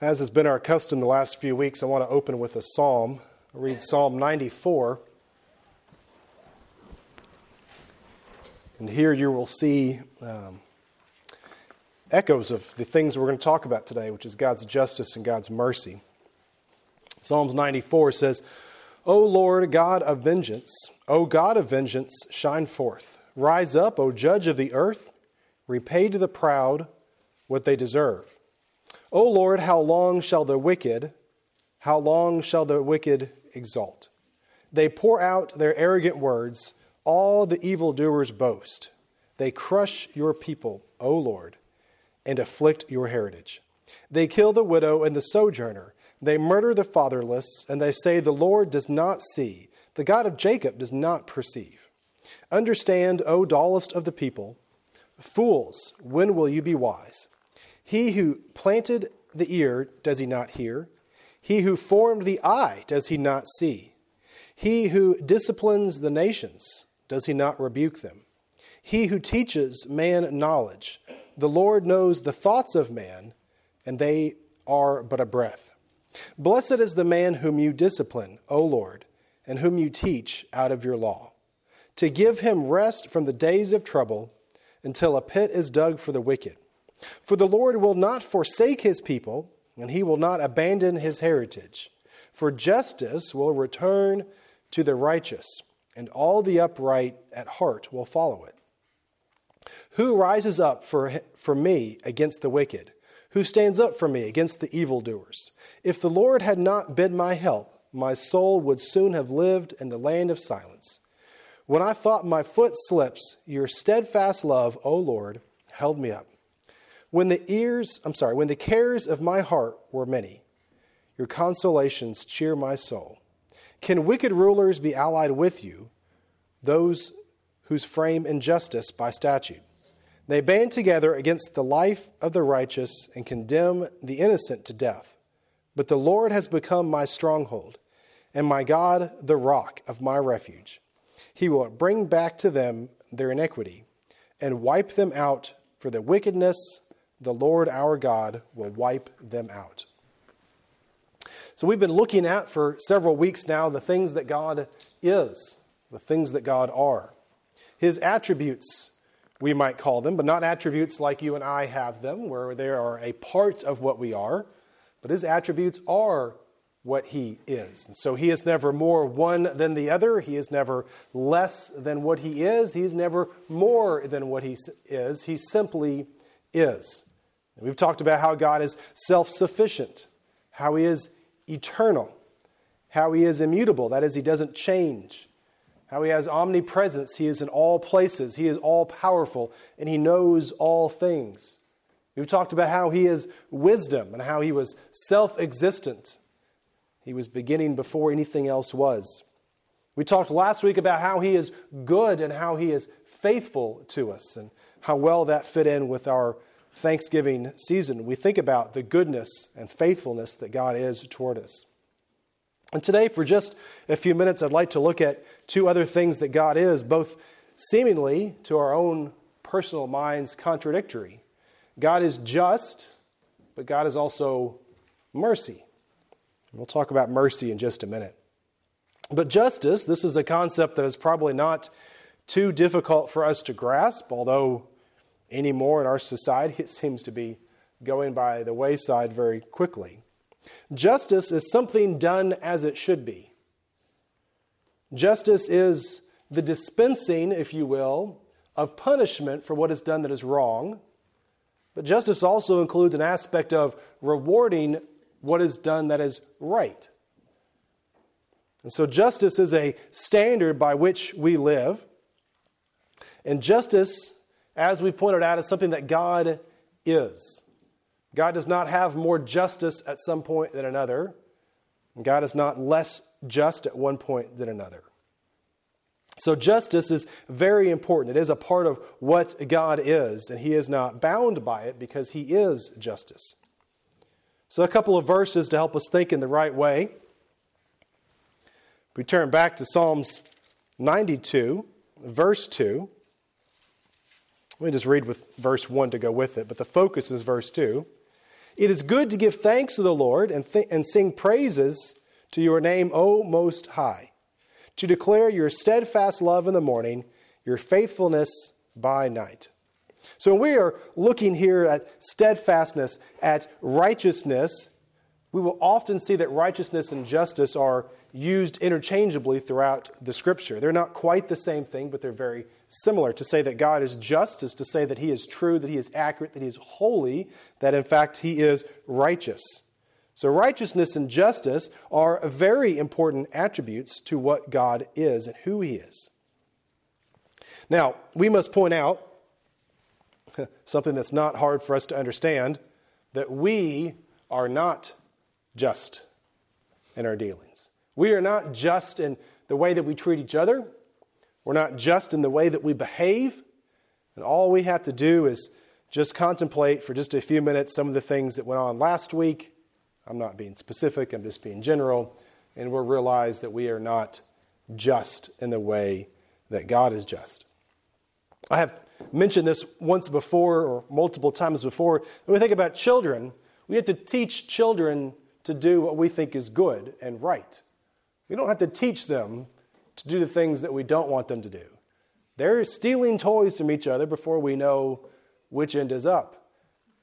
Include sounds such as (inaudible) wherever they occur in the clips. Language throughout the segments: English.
As has been our custom the last few weeks, I want to open with a psalm. I'll read Psalm 94. And here you will see um, echoes of the things we're going to talk about today, which is God's justice and God's mercy. Psalms 94 says, O Lord, God of vengeance, O God of vengeance, shine forth. Rise up, O judge of the earth. Repay to the proud what they deserve. O Lord, how long shall the wicked, how long shall the wicked exalt? They pour out their arrogant words, all the evildoers boast. They crush your people, O Lord, and afflict your heritage. They kill the widow and the sojourner. They murder the fatherless, and they say, The Lord does not see. The God of Jacob does not perceive. Understand, O dullest of the people. Fools, when will you be wise? He who planted the ear, does he not hear? He who formed the eye, does he not see? He who disciplines the nations, does he not rebuke them? He who teaches man knowledge, the Lord knows the thoughts of man, and they are but a breath. Blessed is the man whom you discipline, O Lord, and whom you teach out of your law, to give him rest from the days of trouble until a pit is dug for the wicked. For the Lord will not forsake his people, and he will not abandon his heritage. For justice will return to the righteous, and all the upright at heart will follow it. Who rises up for, for me against the wicked? Who stands up for me against the evildoers? If the Lord had not been my help, my soul would soon have lived in the land of silence. When I thought my foot slips, your steadfast love, O Lord, held me up. When the ears, I'm sorry, when the cares of my heart were many, your consolations cheer my soul. Can wicked rulers be allied with you, those whose frame injustice by statute? They band together against the life of the righteous and condemn the innocent to death. But the Lord has become my stronghold, and my God the rock of my refuge. He will bring back to them their iniquity and wipe them out for the wickedness the Lord our God will wipe them out. So, we've been looking at for several weeks now the things that God is, the things that God are. His attributes, we might call them, but not attributes like you and I have them, where they are a part of what we are, but His attributes are what He is. And so, He is never more one than the other, He is never less than what He is, He is never more than what He is. He simply is. And we've talked about how God is self sufficient, how He is eternal, how He is immutable, that is, He doesn't change, how He has omnipresence, He is in all places, He is all powerful, and He knows all things. We've talked about how He is wisdom and how He was self existent. He was beginning before anything else was. We talked last week about how He is good and how He is faithful to us and how well that fit in with our Thanksgiving season, we think about the goodness and faithfulness that God is toward us. And today, for just a few minutes, I'd like to look at two other things that God is, both seemingly to our own personal minds contradictory. God is just, but God is also mercy. We'll talk about mercy in just a minute. But justice, this is a concept that is probably not too difficult for us to grasp, although anymore in our society. It seems to be going by the wayside very quickly. Justice is something done as it should be. Justice is the dispensing, if you will, of punishment for what is done that is wrong. But justice also includes an aspect of rewarding what is done that is right. And so justice is a standard by which we live. And justice as we pointed out, is something that God is. God does not have more justice at some point than another. God is not less just at one point than another. So, justice is very important. It is a part of what God is, and He is not bound by it because He is justice. So, a couple of verses to help us think in the right way. We turn back to Psalms 92, verse 2. Let me just read with verse 1 to go with it, but the focus is verse 2. It is good to give thanks to the Lord and, th- and sing praises to your name, O Most High, to declare your steadfast love in the morning, your faithfulness by night. So when we are looking here at steadfastness, at righteousness, we will often see that righteousness and justice are used interchangeably throughout the scripture. They're not quite the same thing, but they're very similar. To say that God is just is to say that He is true, that He is accurate, that He is holy, that in fact He is righteous. So, righteousness and justice are very important attributes to what God is and who He is. Now, we must point out (laughs) something that's not hard for us to understand that we are not just in our dealings. We are not just in the way that we treat each other. We're not just in the way that we behave. And all we have to do is just contemplate for just a few minutes some of the things that went on last week. I'm not being specific, I'm just being general. And we'll realize that we are not just in the way that God is just. I have mentioned this once before or multiple times before. When we think about children, we have to teach children to do what we think is good and right. We don't have to teach them to do the things that we don't want them to do. They're stealing toys from each other before we know which end is up.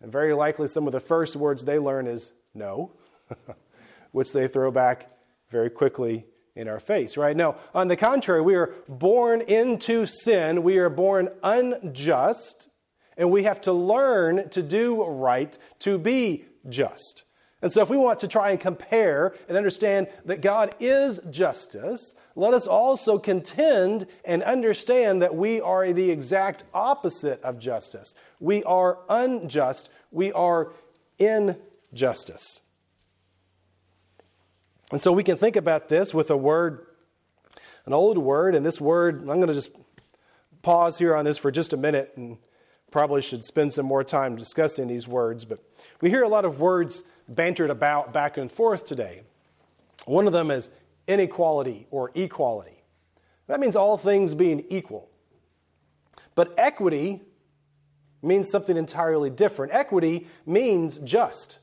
And very likely, some of the first words they learn is no, (laughs) which they throw back very quickly in our face, right? Now, on the contrary, we are born into sin, we are born unjust, and we have to learn to do right, to be just. And so, if we want to try and compare and understand that God is justice, let us also contend and understand that we are the exact opposite of justice. We are unjust, we are injustice. And so, we can think about this with a word, an old word, and this word, I'm going to just pause here on this for just a minute and probably should spend some more time discussing these words, but we hear a lot of words bantered about back and forth today. One of them is inequality or equality. That means all things being equal. But equity means something entirely different. Equity means just.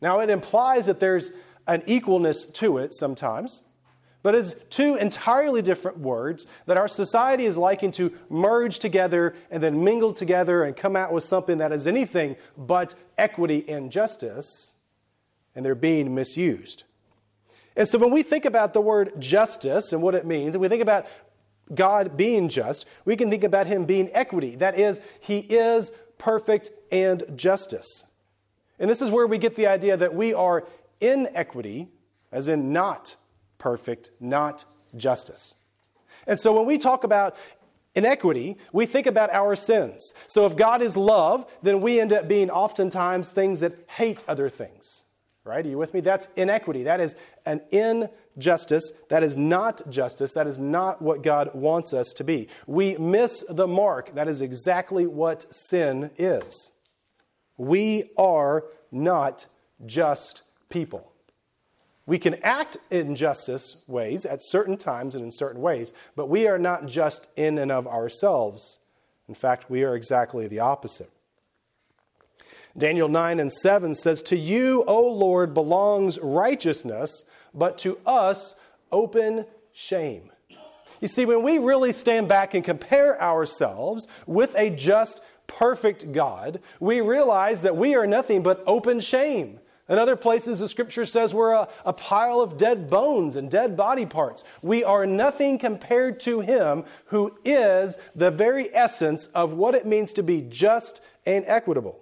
Now, it implies that there's an equalness to it sometimes, but it's two entirely different words that our society is liking to merge together and then mingle together and come out with something that is anything but equity and justice and they're being misused. And so when we think about the word justice and what it means, and we think about God being just, we can think about Him being equity. That is, He is perfect and justice. And this is where we get the idea that we are inequity, as in not perfect, not justice. And so when we talk about inequity, we think about our sins. So if God is love, then we end up being oftentimes things that hate other things right? Are you with me? That's inequity. That is an injustice. That is not justice. That is not what God wants us to be. We miss the mark. That is exactly what sin is. We are not just people. We can act in justice ways at certain times and in certain ways, but we are not just in and of ourselves. In fact, we are exactly the opposite. Daniel 9 and 7 says, To you, O Lord, belongs righteousness, but to us, open shame. You see, when we really stand back and compare ourselves with a just, perfect God, we realize that we are nothing but open shame. In other places, the scripture says we're a, a, pile of dead bones and dead body parts. We are nothing compared to Him who is the very essence of what it means to be just and equitable.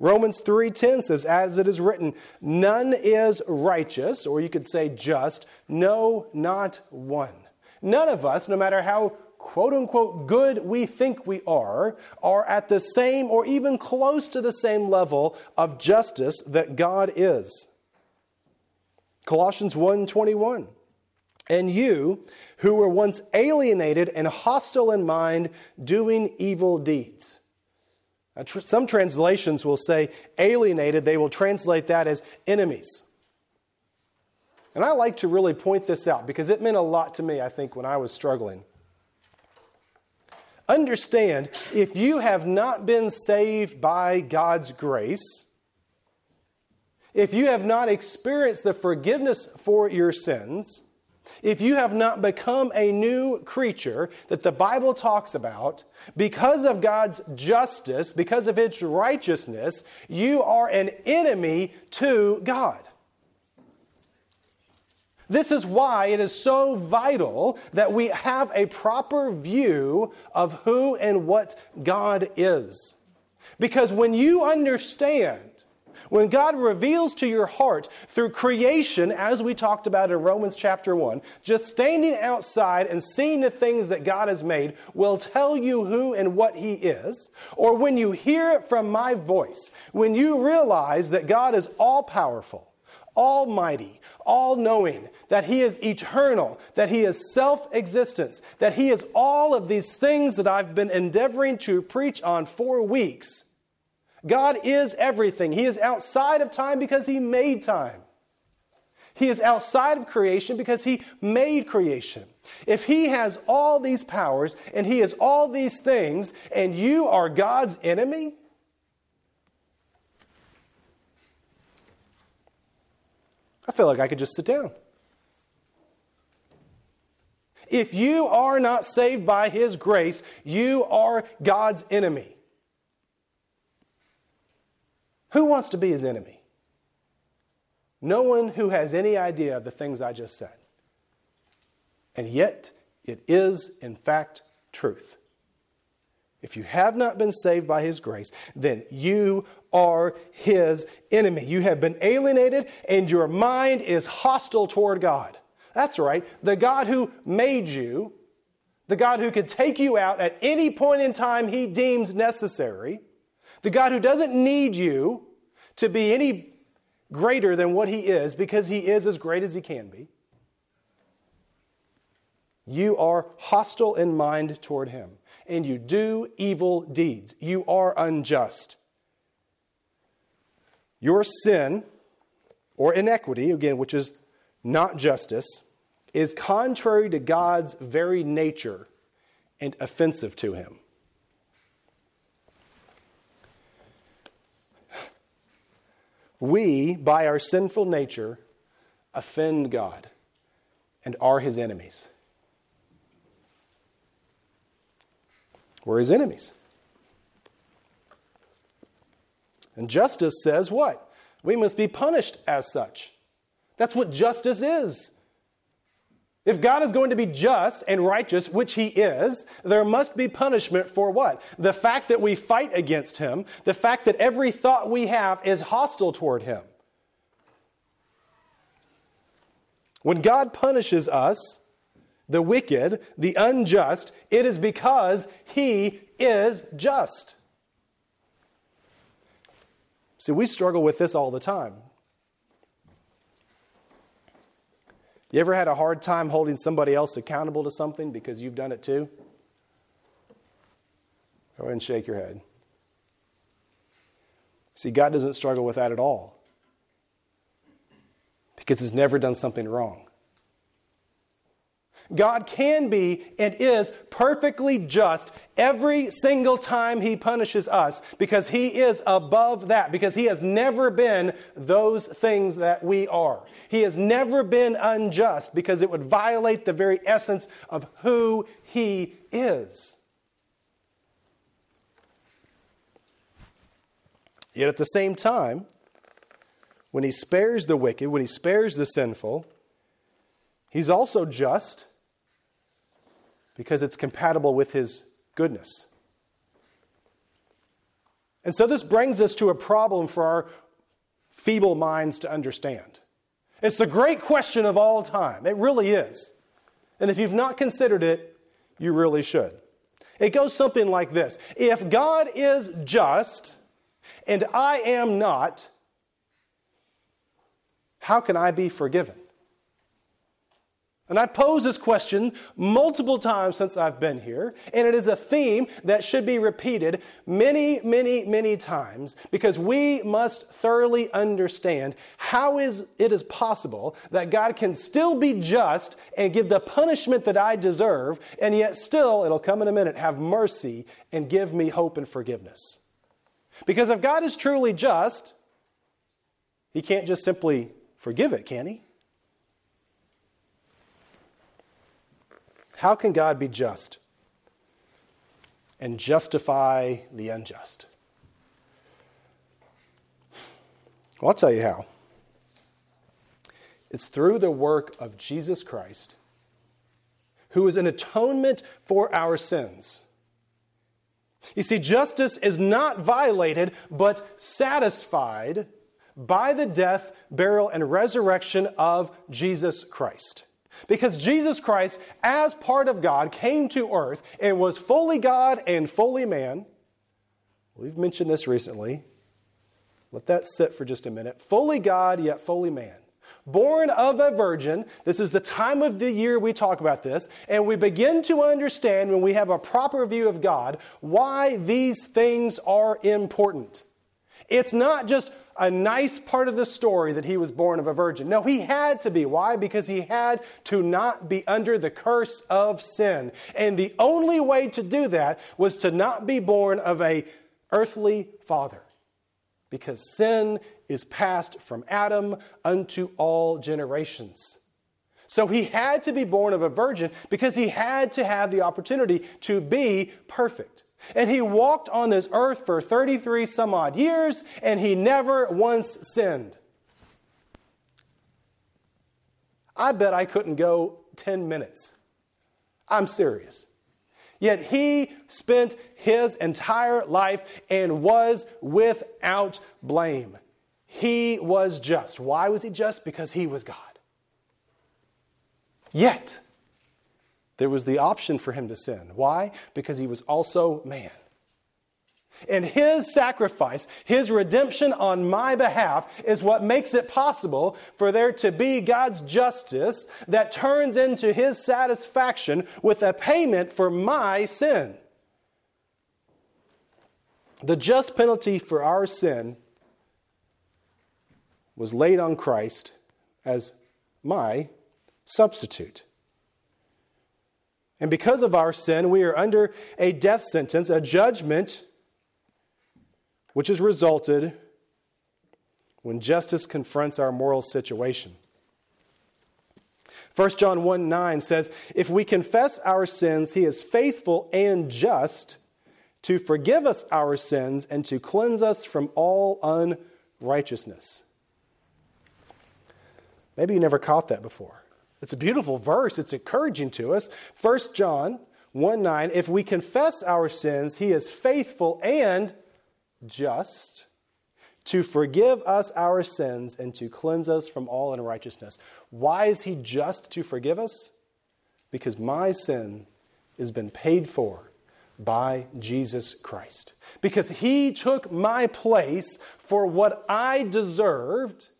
Romans 3:10 says as it is written none is righteous or you could say just no not one. None of us no matter how quote unquote good we think we are are at the same or even close to the same level of justice that God is. Colossians 1:21 and you who were once alienated and hostile in mind doing evil deeds tr- some translations will say alienated, they will translate that as enemies. And I like to really point this out because it meant a lot to me, I think, when I was struggling. Understand, if you have not been saved by God's grace, if you have not experienced the forgiveness for your sins, if you have not become a new creature that the Bible talks about, because of God's justice, because of its righteousness, you are an enemy to God. This is why it is so vital that we have a proper view of who and what God is. Because when you understand, when God reveals to your heart through creation, as we talked about in Romans chapter 1, just standing outside and seeing the things that God has made will tell you who and what He is. Or when you hear it from my voice, when you realize that God is all powerful, almighty, all knowing, that He is eternal, that He is self existence, that He is all of these things that I've been endeavoring to preach on for weeks. God is everything. He is outside of time because He made time. He is outside of creation because He made creation. If He has all these powers and He is all these things and you are God's enemy, I feel like I could just sit down. If you are not saved by His grace, you are God's enemy. Who wants to be His enemy? No one who has any idea of the things I just said. And yet, it is, in fact, truth. If you have not been saved by His grace, then you are His enemy. You have been alienated, and your mind is hostile toward God. That's right. The God who made you, the God who could take you out at any point in time He deems necessary, the God who doesn't need you to be any greater than what He is because He is as great as He can be. You are hostile in mind toward Him and you do evil deeds. You are unjust. Your sin or inequity, again, which is not justice, is contrary to God's very nature and offensive to Him. We, by our sinful nature, offend God and are His enemies. We're his enemies. And justice says what? We must be punished as such. That's what justice is. If God is going to be just and righteous, which He is, there must be punishment for what? The fact that we fight against Him, the fact that every thought we have is hostile toward Him. When God punishes us, the wicked, the unjust, it is because he is just. See, we struggle with this all the time. You ever had a hard time holding somebody else accountable to something because you've done it too? Go ahead and shake your head. See, God doesn't struggle with that at all because He's never done something wrong. God can be and is perfectly just every single time He punishes us because He is above that, because He has never been those things that we are. He has never been unjust because it would violate the very essence of who He is. Yet at the same time, when He spares the wicked, when He spares the sinful, He's also just because it's compatible with His goodness. And so this brings us to a problem for our feeble minds to understand. It's the great question of all time. It really is. And if you've not considered it, you really should. It goes something like this If God is just and I am not, how can I be forgiven? And I pose this question multiple times since I've been here, and it is a theme that should be repeated many, many, many times because we must thoroughly understand how is it is possible that God can still be just and give the punishment that I deserve, and yet still, it'll come in a minute, have mercy and give me hope and forgiveness. Because if God is truly just, He can't just simply forgive it, can He? How can God be just and justify the unjust? Well, I'll tell you how. It's through the work of Jesus Christ, who is an atonement for our sins. You see, justice is not violated, but satisfied by the death, burial, and resurrection of Jesus Christ. Because Jesus Christ, as part of God, came to earth and was fully God and fully man. We've mentioned this recently. Let that sit for just a minute. Fully God, yet fully man. Born of a virgin, this is the time of the year we talk about this, and we begin to understand when we have a proper view of God why these things are important. It's not just a nice part of the story that he was born of a virgin. No, he had to be. Why? Because he had to not be under the curse of sin. And the only way to do that was to not be born of a earthly father. Because sin is passed from Adam unto all generations. So he had to be born of a virgin because he had to have the opportunity to be perfect. And he walked on this earth for 33 some odd years, and he never once sinned. I bet I couldn't go 10 minutes. I'm serious. Yet he spent his entire life and was without blame. He was just. Why was he just? Because he was God. Yet, there was the option for him to sin. Why? Because he was also man. And his sacrifice, his redemption on my behalf, is what makes it possible for there to be God's justice that turns into his satisfaction with a payment for my sin. The just penalty for our sin was laid on Christ as my substitute. And because of our sin, we are under a death sentence, a judgment, which has resulted when justice confronts our moral situation. 1 John 1 9 says, If we confess our sins, he is faithful and just to forgive us our sins and to cleanse us from all unrighteousness. Maybe you never caught that before. It's a beautiful verse. It's encouraging to us. 1 John 1 9, if we confess our sins, he is faithful and just to forgive us our sins and to cleanse us from all unrighteousness. Why is he just to forgive us? Because my sin has been paid for by Jesus Christ. Because he took my place for what I deserved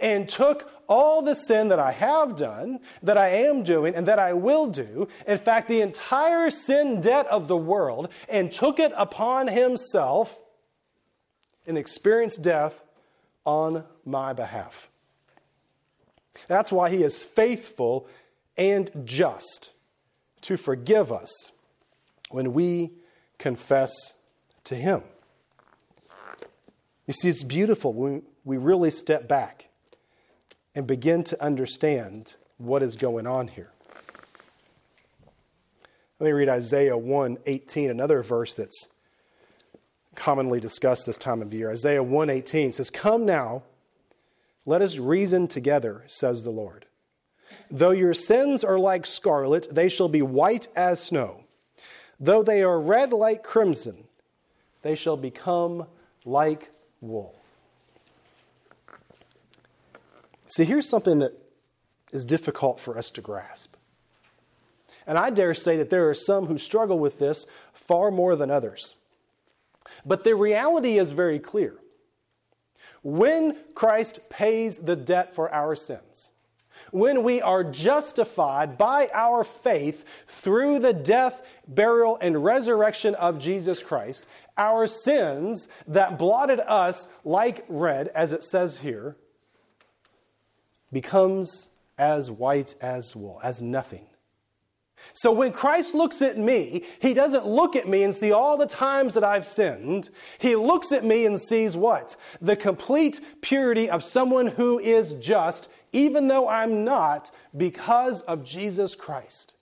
and took all the sin that I have done, that I am doing, and that I will do, in fact, the entire sin debt of the world, and took it upon himself and experienced death on my behalf. That's why he is faithful and just to forgive us when we confess to him. You see, it's beautiful when we really step back and begin to understand what is going on here. Let me read Isaiah 1 18, another verse that's commonly discussed this time of year. Isaiah 1 18 says, Come now, let us reason together, says the Lord. Though your sins are like scarlet, they shall be white as snow. Though they are red like crimson, they shall become like wool. See, here's something that is difficult for us to grasp. And I dare say that there are some who struggle with this far more than others. But the reality is very clear. When Christ pays the debt for our sins, when we are justified by our faith through the death, burial, and resurrection of Jesus Christ, our sins that blotted us like red, as it says here, becomes as white as wool, as nothing. So when Christ looks at me, he doesn't look at me and see all the times that I've sinned. He looks at me and sees what? The complete purity of someone who is just, even though I'm not, because of Jesus Christ.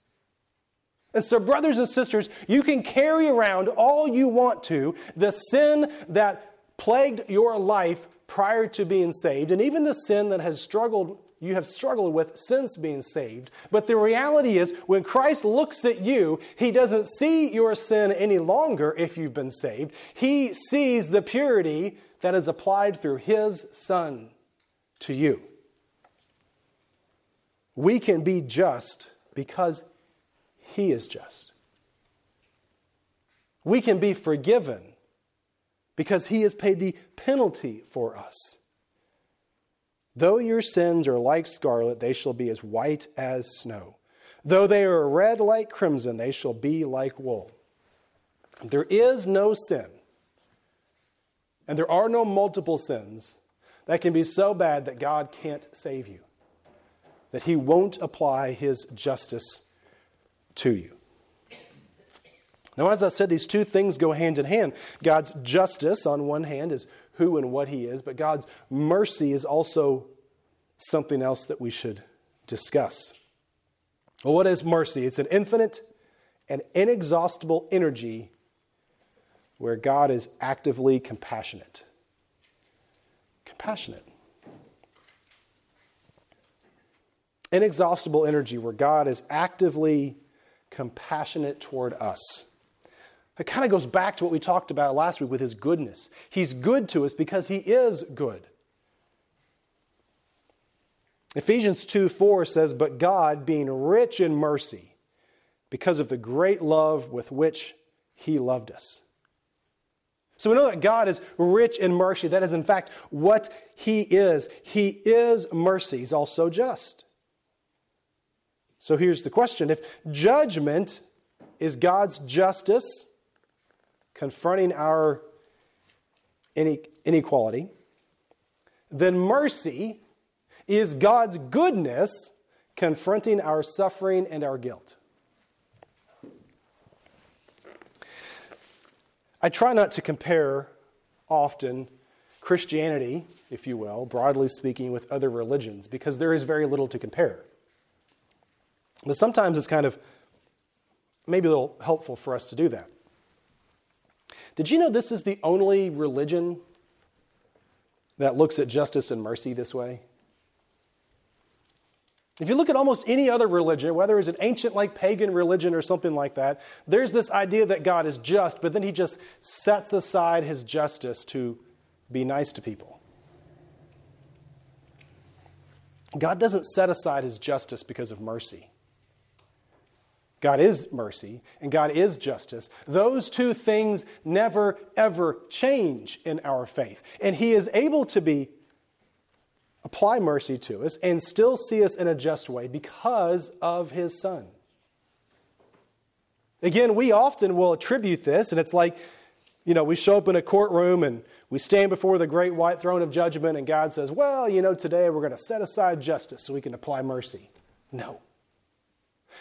And so, brothers and sisters, you can carry around all you want to the sin that plagued your life prior to being saved, and even the sin that has struggled you have struggled with since being saved. But the reality is, when Christ looks at you, he doesn't see your sin any longer if you've been saved. He sees the purity that is applied through his Son to you. We can be just because he is just. We can be forgiven because he has paid the penalty for us. Though your sins are like scarlet, they shall be as white as snow. Though they are red like crimson, they shall be like wool. There is no sin, and there are no multiple sins that can be so bad that God can't save you, that He won't apply His justice to you. Now, as I said, these two things go hand in hand. God's justice, on one hand, is who and what He is, but God's mercy is also something else that we should discuss. Well, what is mercy? It's an infinite and inexhaustible energy where God is actively compassionate. Compassionate. Inexhaustible energy where God is actively compassionate toward us. It kind of goes back to what we talked about last week with his goodness. He's good to us because he is good. Ephesians 2 4 says, But God, being rich in mercy, because of the great love with which he loved us. So we know that God is rich in mercy. That is, in fact, what he is. He is mercy. He's also just. So here's the question if judgment is God's justice, confronting our inequality, then mercy is God's goodness confronting our suffering and our guilt. I try not to compare often Christianity, if you will, broadly speaking, with other religions because there is very little to compare. But sometimes it's kind of maybe a little helpful for us to do that. Did you know this is the only religion that looks at justice and mercy this way? If you look at almost any other religion, whether it's an ancient like pagan religion or something like that, there's this idea that God is just, but then he just sets aside his justice to be nice to people. God doesn't set aside his justice because of mercy. God is mercy and God is justice. Those two things never, ever change in our faith. And He is able to be apply mercy to us and still see us in a just way because of His Son. Again, we often will attribute this, and it's like, you know, we show up in a courtroom and we stand before the great white throne of judgment, and God says, Well, you know, today we're going to set aside justice so we can apply mercy. No.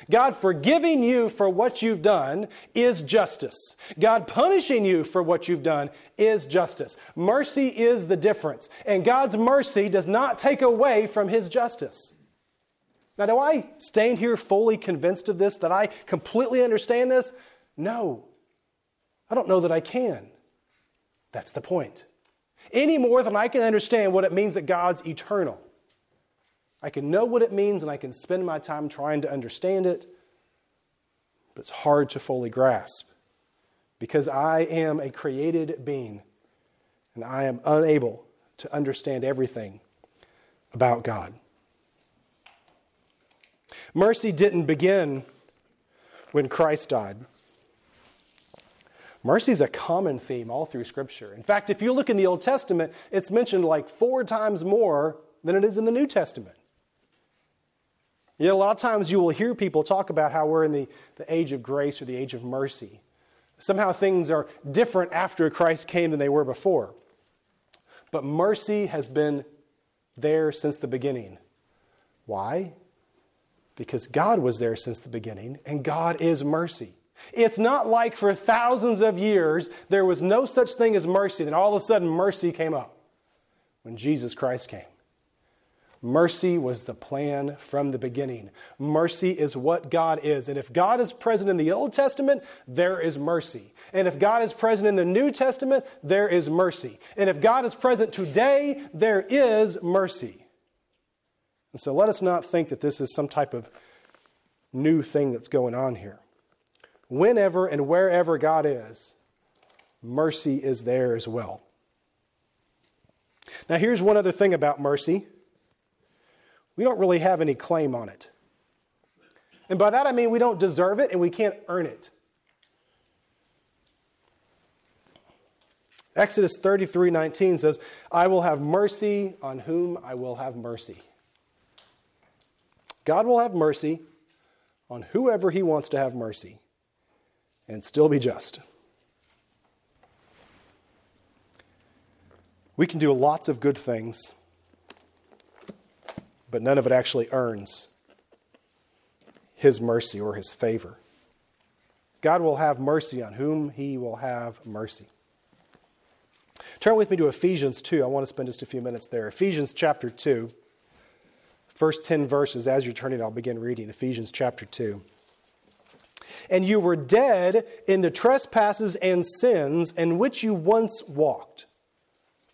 God forgiving you for what you've done is justice. God punishing you for what you've done is justice. Mercy is the difference. And God's mercy does not take away from His justice. Now, do I stand here fully convinced of this, that I completely understand this? No. I don't know that I can. That's the point. Any more than I can understand what it means that God's eternal. I can know what it means and I can spend my time trying to understand it, but it's hard to fully grasp because I am a created being and I am unable to understand everything about God. Mercy didn't begin when Christ died. Mercy is a common theme all through Scripture. In fact, if you look in the Old Testament, it's mentioned like four times more than it is in the New Testament. Yet a lot of times you will hear people talk about how we're in the, the age of grace or the age of mercy. Somehow things are different after Christ came than they were before. But mercy has been there since the beginning. Why? Because God was there since the beginning, and God is mercy. It's not like for thousands of years there was no such thing as mercy, then all of a sudden mercy came up when Jesus Christ came. Mercy was the plan from the beginning. Mercy is what God is. And if God is present in the Old Testament, there is mercy. And if God is present in the New Testament, there is mercy. And if God is present today, there is mercy. And so let us not think that this is some type of new thing that's going on here. Whenever and wherever God is, mercy is there as well. Now, here's one other thing about mercy we don't really have any claim on it. And by that I mean we don't deserve it and we can't earn it. Exodus 33 19 says, I will have mercy on whom I will have mercy. God will have mercy on whoever he wants to have mercy and still be just. We can do lots of good things but none of it actually earns his mercy or his favor. God will have mercy on whom he will have mercy. Turn with me to Ephesians 2. I want to spend just a few minutes there. Ephesians chapter 2. First 10 verses, as you're turning, I'll begin reading. Ephesians chapter 2. And you were dead in the trespasses and sins in which you once walked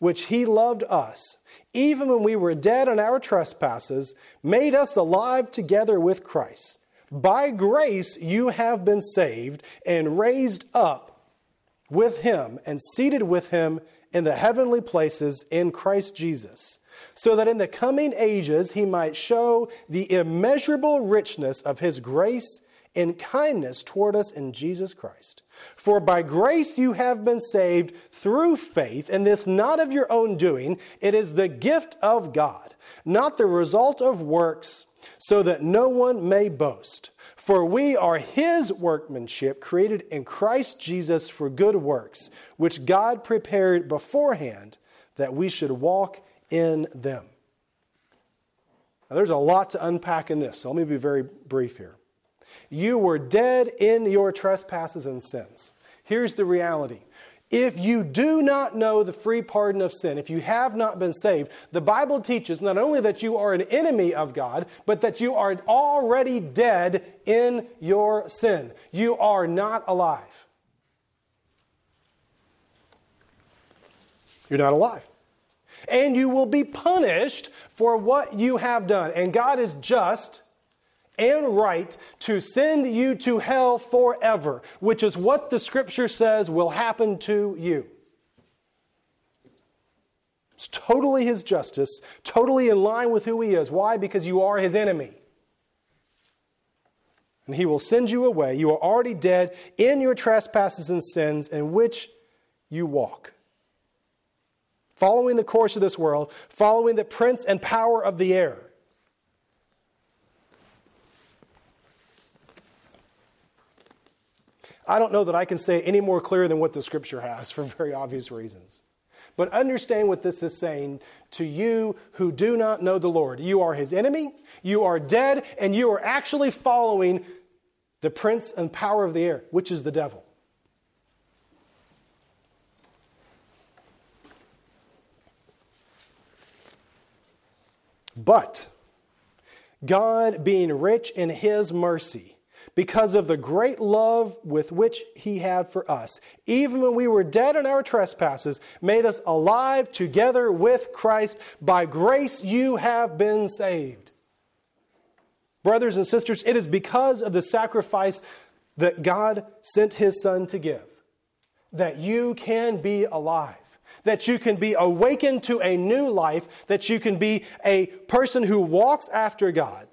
which he loved us, even when we were dead in our trespasses, made us alive together with Christ. By grace you have been saved and raised up with him and seated with him in the heavenly places in Christ Jesus, so that in the coming ages he might show the immeasurable richness of his grace and kindness toward us in Jesus Christ. For by grace you have been saved through faith, and this not of your own doing, it is the gift of God, not the result of works, so that no one may boast. For we are his workmanship, created in Christ Jesus for good works, which God prepared beforehand that we should walk in them. Now, there's a lot to unpack in this, so let me be very brief here. You were dead in your trespasses and sins. Here's the reality. If you do not know the free pardon of sin, if you have not been saved, the Bible teaches not only that you are an enemy of God, but that you are already dead in your sin. You are not alive. You're not alive. And you will be punished for what you have done. And God is just and right to send you to hell forever, which is what the scripture says will happen to you. It's totally his justice, totally in line with who he is. Why? Because you are his enemy. And he will send you away. You are already dead in your trespasses and sins in which you walk. Following the course of this world, following the prince and power of the air I don't know that I can say any more clear than what the scripture has for very obvious reasons. But understand what this is saying to you who do not know the Lord. You are his enemy, you are dead, and you are actually following the prince and power of the air, which is the devil. But God, being rich in his mercy, because of the great love with which he had for us, even when we were dead in our trespasses, made us alive together with Christ. By grace you have been saved. Brothers and sisters, it is because of the sacrifice that God sent his Son to give that you can be alive, that you can be awakened to a new life, that you can be a person who walks after God.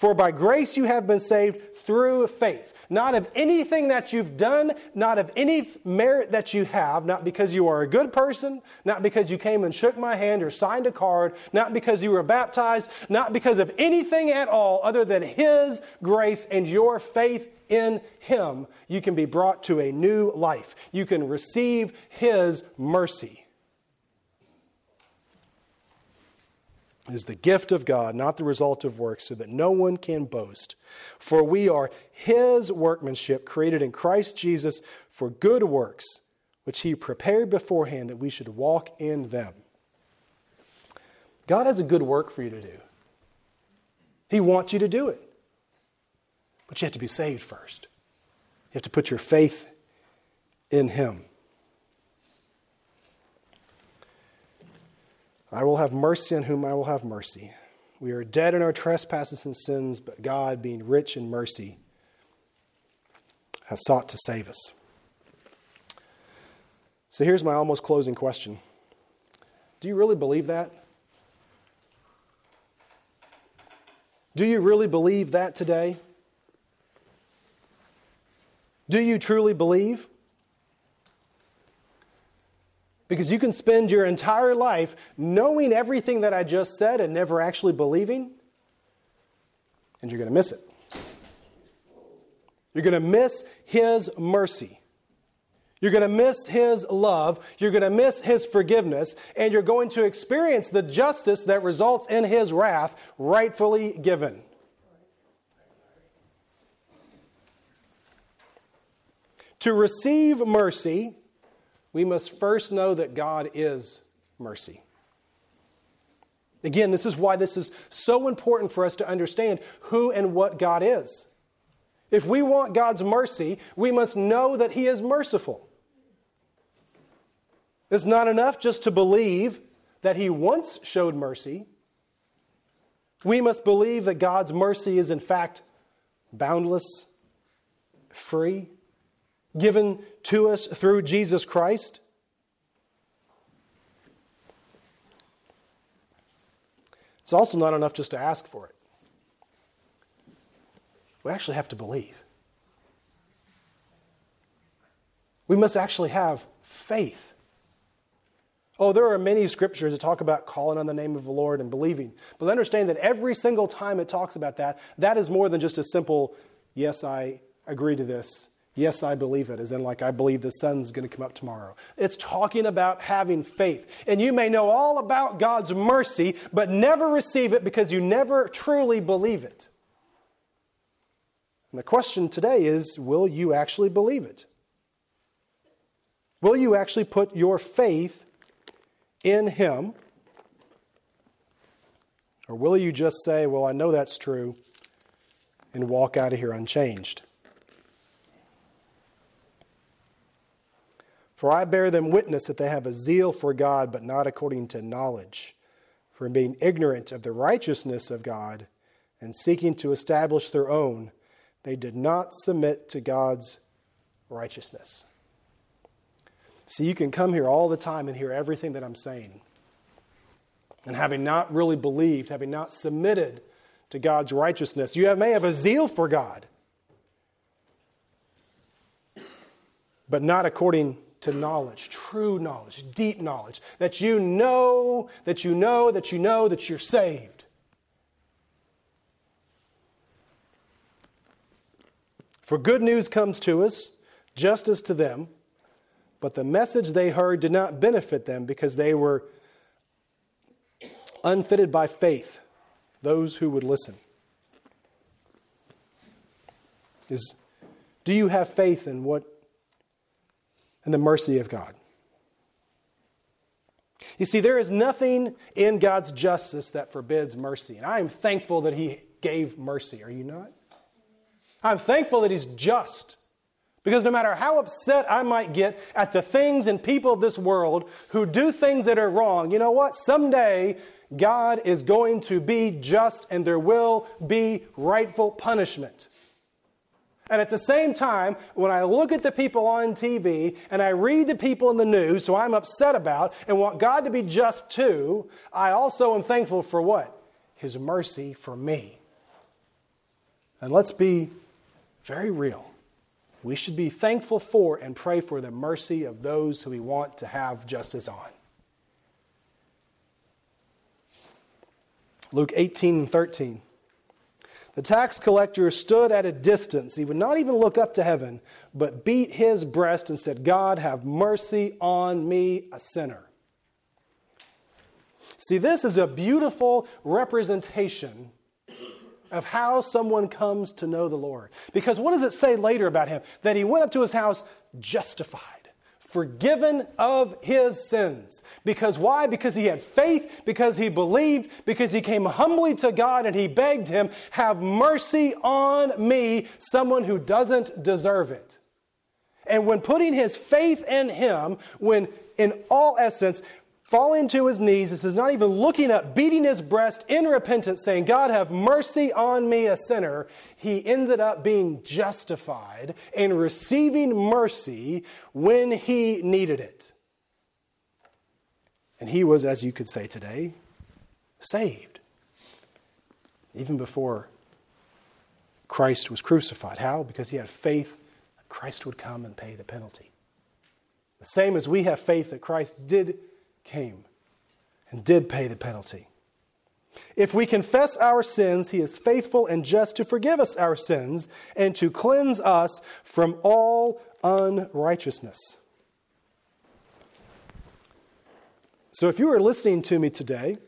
For by grace you have been saved through faith, not of anything that you've done, not of any merit that you have, not because you are a good person, not because you came and shook my hand or signed a card, not because you were baptized, not because of anything at all other than His grace and your faith in Him. You can be brought to a new life. You can receive His mercy. Is the gift of God, not the result of works, so that no one can boast. For we are His workmanship, created in Christ Jesus for good works, which He prepared beforehand that we should walk in them. God has a good work for you to do. He wants you to do it. But you have to be saved first. You have to put your faith in Him. I will have mercy on whom I will have mercy. We are dead in our trespasses and sins, but God, being rich in mercy, has sought to save us. So here's my almost closing question Do you really believe that? Do you really believe that today? Do you truly believe? Because you can spend your entire life knowing everything that I just said and never actually believing, and you're going to miss it. You're going to miss His mercy. You're going to miss His love. You're going to miss His forgiveness. And you're going to experience the justice that results in His wrath rightfully given. To receive mercy we must first know that God is mercy. Again, this is why this is so important for us to understand who and what God is. If we want God's mercy, we must know that He is merciful. It's not enough just to believe that He once showed mercy. We must believe that God's mercy is, in fact, boundless, free, given to us through Jesus Christ? It's also not enough just to ask for it. We actually have to believe. We must actually have faith. Oh, there are many scriptures that talk about calling on the name of the Lord and believing. But understand that every single time it talks about that, that is more than just a simple, yes, I agree to this, Yes, I believe it, as in, like, I believe the sun's going to come up tomorrow. It's talking about having faith. And you may know all about God's mercy, but never receive it because you never truly believe it. And the question today is will you actually believe it? Will you actually put your faith in Him? Or will you just say, well, I know that's true, and walk out of here unchanged? For I bear them witness that they have a zeal for God, but not according to knowledge. For being ignorant of the righteousness of God and seeking to establish their own, they did not submit to God's righteousness. See, you can come here all the time and hear everything that I'm saying. And having not really believed, having not submitted to God's righteousness, you may have a zeal for God, but not according to knowledge, true knowledge, deep knowledge, that you know, that you know, that you know that you're saved. For good news comes to us, just as to them, but the message they heard did not benefit them because they were unfitted by faith, those who would listen. Is, do you have faith in what and the mercy of God. You see, there is nothing in God's justice that forbids mercy. And I am thankful that He gave mercy. Are you not? I'm thankful that He's just. Because no matter how upset I might get at the things and people of this world who do things that are wrong, you know what? Someday God is going to be just and there will be rightful punishment. And at the same time, when I look at the people on TV and I read the people in the news who I'm upset about and want God to be just too, I also am thankful for what? His mercy for me. And let's be very real. We should be thankful for and pray for the mercy of those who we want to have justice on. Luke 18 and 13. The tax collector stood at a distance. He would not even look up to heaven, but beat his breast and said, God, have mercy on me, a sinner. See, this is a beautiful representation of how someone comes to know the Lord. Because what does it say later about him? That he went up to his house justified forgiven of his sins. Because why? Because he had faith, because he believed, because he came humbly to God and he begged him, Have mercy on me, someone who doesn't deserve it. And when putting his faith in him, when in all essence, falling to his knees. This is not even looking up, beating his breast in repentance, saying, God, have mercy on me, a sinner. He ended up being justified and receiving mercy when he needed it. And he was, as you could say today, saved. Even before Christ was crucified. How? Because he had faith that Christ would come and pay the penalty. The same as we have faith that Christ did came and did pay the penalty. If we confess our sins, he is faithful and just to forgive us our sins and to cleanse us from all unrighteousness. So, if you are listening to me today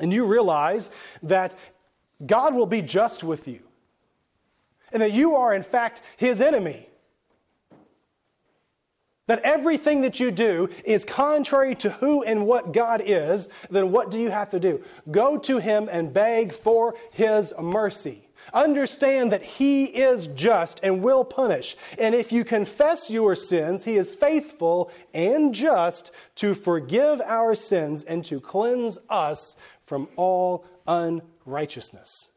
and you realize that God will be just with you and that you are, in fact, his enemy, that everything that you do is contrary to who and what God is, then what do you have to do? Go to Him and beg for His mercy. Understand that He is just and will punish. And if you confess your sins, He is faithful and just to forgive our sins and to cleanse us from all unrighteousness.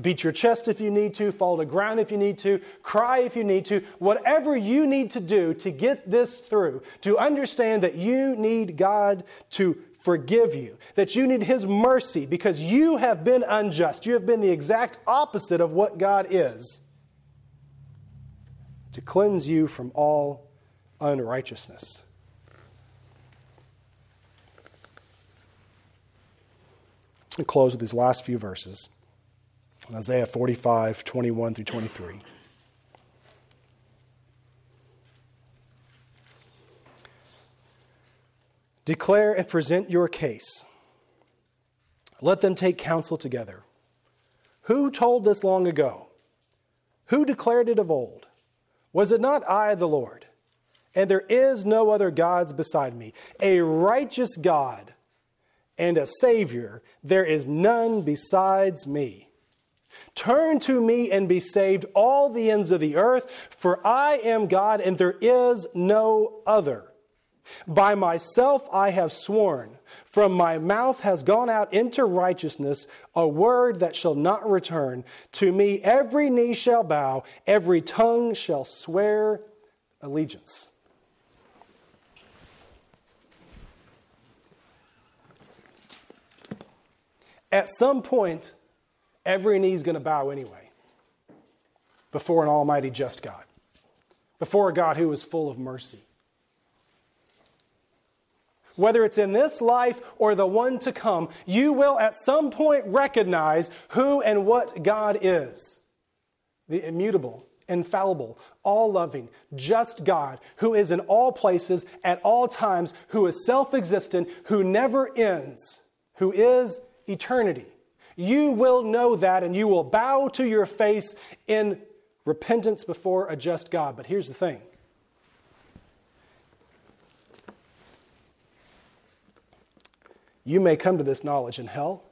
Beat your chest if you need to, fall to ground if you need to, cry if you need to, whatever you need to do to get this through, to understand that you need God to forgive you, that you need His mercy because you have been unjust. You have been the exact opposite of what God is, to cleanse you from all unrighteousness. I'll close with these last few verses. Isaiah 45, 21 through 23. Declare and present your case. Let them take counsel together. Who told this long ago? Who declared it of old? Was it not I, the Lord? And there is no other gods beside me, a righteous God and a Savior. There is none besides me. Turn to me and be saved, all the ends of the earth, for I am God and there is no other. By myself I have sworn, from my mouth has gone out into righteousness a word that shall not return. To me every knee shall bow, every tongue shall swear allegiance. At some point, every knee is going to bow anyway before an almighty just God, before a God who is full of mercy. Whether it's in this life or the one to come, you will at some point recognize who and what God is the immutable, infallible, all loving, just God who is in all places at all times, who is self existent, who never ends, who is eternity you will know that and you will bow to your face in repentance before a just God. But here's the thing you may come to this knowledge in hell,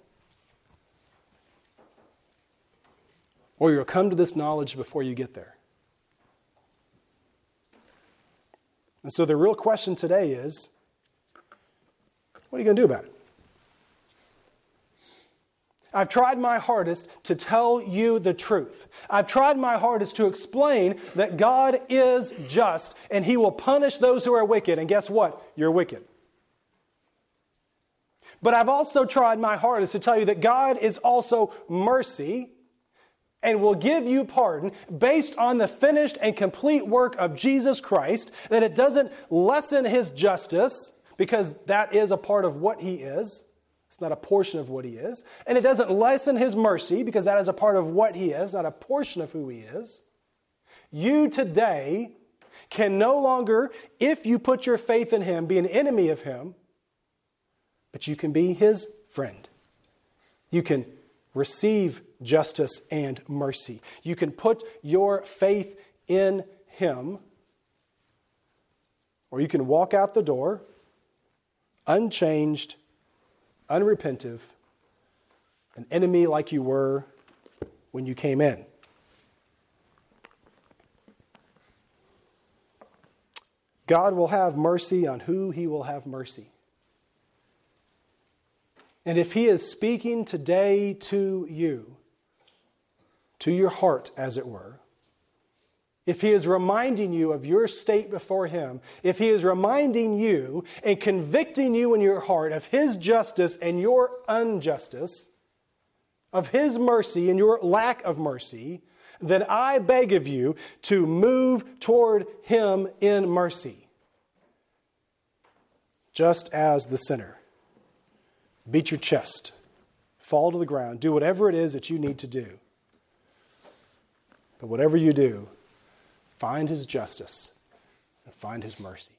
or you'll come to this knowledge before you get there. And so the real question today is What are you going to do about it? I've tried my hardest to tell you the truth. I've tried my hardest to explain that God is just and He will punish those who are wicked. And guess what? You're wicked. But I've also tried my hardest to tell you that God is also mercy and will give you pardon based on the finished and complete work of Jesus Christ, that it doesn't lessen His justice because that is a part of what He is. It's not a portion of what he is. And it doesn't lessen his mercy because that is a part of what he is, not a portion of who he is. You today can no longer, if you put your faith in him, be an enemy of him, but you can be his friend. You can receive justice and mercy. You can put your faith in him, or you can walk out the door unchanged unrepentive, an enemy like you were when you came in. God will have mercy on who he will have mercy. And if he is speaking today to you, to your heart, as it were, if He is reminding you of your state before Him, if He is reminding you and convicting you in your heart of His justice and your injustice, of His mercy and your lack of mercy, then I beg of you to move toward Him in mercy. Just as the sinner. Beat your chest, fall to the ground, do whatever it is that you need to do. But whatever you do, find his justice and find his mercy.